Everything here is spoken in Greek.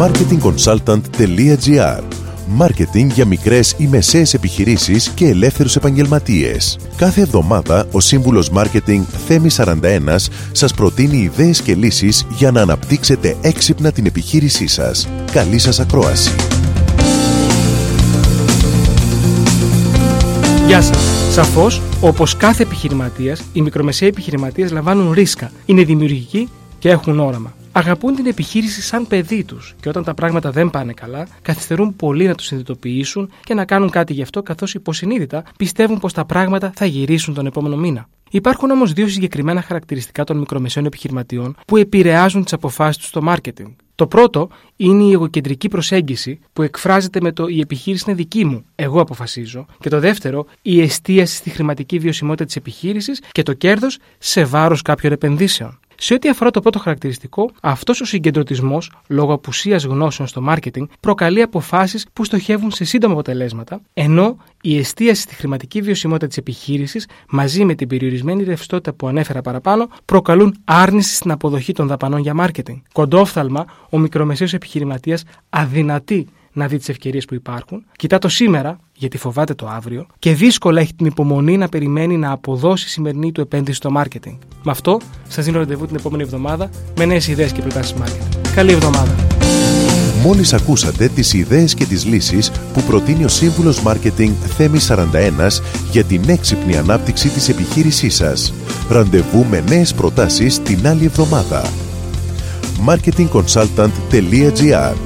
marketingconsultant.gr Μάρκετινγκ για μικρές ή μεσαίες επιχειρήσεις και ελεύθερους επαγγελματίες. Κάθε εβδομάδα ο σύμβουλος Μάρκετινγκ Θέμη 41 σας προτείνει ιδέες και λύσεις για να αναπτύξετε έξυπνα την επιχείρησή σας. Καλή σας ακρόαση. Γεια σας. Σαφώς, όπως κάθε επιχειρηματίας, οι μικρομεσαίοι επιχειρηματίες λαμβάνουν ρίσκα, είναι δημιουργικοί και έχουν όραμα. Αγαπούν την επιχείρηση σαν παιδί τους και όταν τα πράγματα δεν πάνε καλά, καθυστερούν πολύ να τους συνειδητοποιήσουν και να κάνουν κάτι γι' αυτό, καθώς υποσυνείδητα πιστεύουν πως τα πράγματα θα γυρίσουν τον επόμενο μήνα. Υπάρχουν όμως δύο συγκεκριμένα χαρακτηριστικά των μικρομεσαίων επιχειρηματιών που επηρεάζουν τις αποφάσεις τους στο marketing. Το πρώτο είναι η εγωκεντρική προσέγγιση που εκφράζεται με το Η επιχείρηση είναι δική μου, εγώ αποφασίζω. Και το δεύτερο, η εστίαση στη χρηματική βιωσιμότητα της επιχείρησης και το κέρδος σε βάρος κάποιων επενδύσεων. Σε ό,τι αφορά το πρώτο χαρακτηριστικό, αυτός ο συγκεντρωτισμός, λόγω απουσίας γνώσεων στο marketing, προκαλεί αποφάσεις που στοχεύουν σε σύντομα αποτελέσματα, ενώ η εστίαση στη χρηματική βιωσιμότητα της επιχείρησης, μαζί με την περιορισμένη ρευστότητα που ανέφερα παραπάνω, προκαλούν άρνηση στην αποδοχή των δαπανών για marketing. Κοντόφθαλμα, ο μικρομεσαίος επιχειρηματίας αδυνατεί να δει τις ευκαιρίες που υπάρχουν, κοιτά το σήμερα, γιατί φοβάται το αύριο, και δύσκολα έχει την υπομονή να περιμένει να αποδώσει η σημερινή του επένδυση στο marketing. Με αυτό, σας δίνω ραντεβού την επόμενη εβδομάδα με νέες ιδέες και προτάσεις marketing. Καλή εβδομάδα. Μόλις ακούσατε τις ιδέες και τις λύσεις που προτείνει ο σύμβουλος Μάρκετινγκ Θέμη 41 για την έξυπνη ανάπτυξη της επιχείρησής σας. Ραντεβού με νέες προτάσεις την άλλη εβδομάδα. marketingconsultant.gr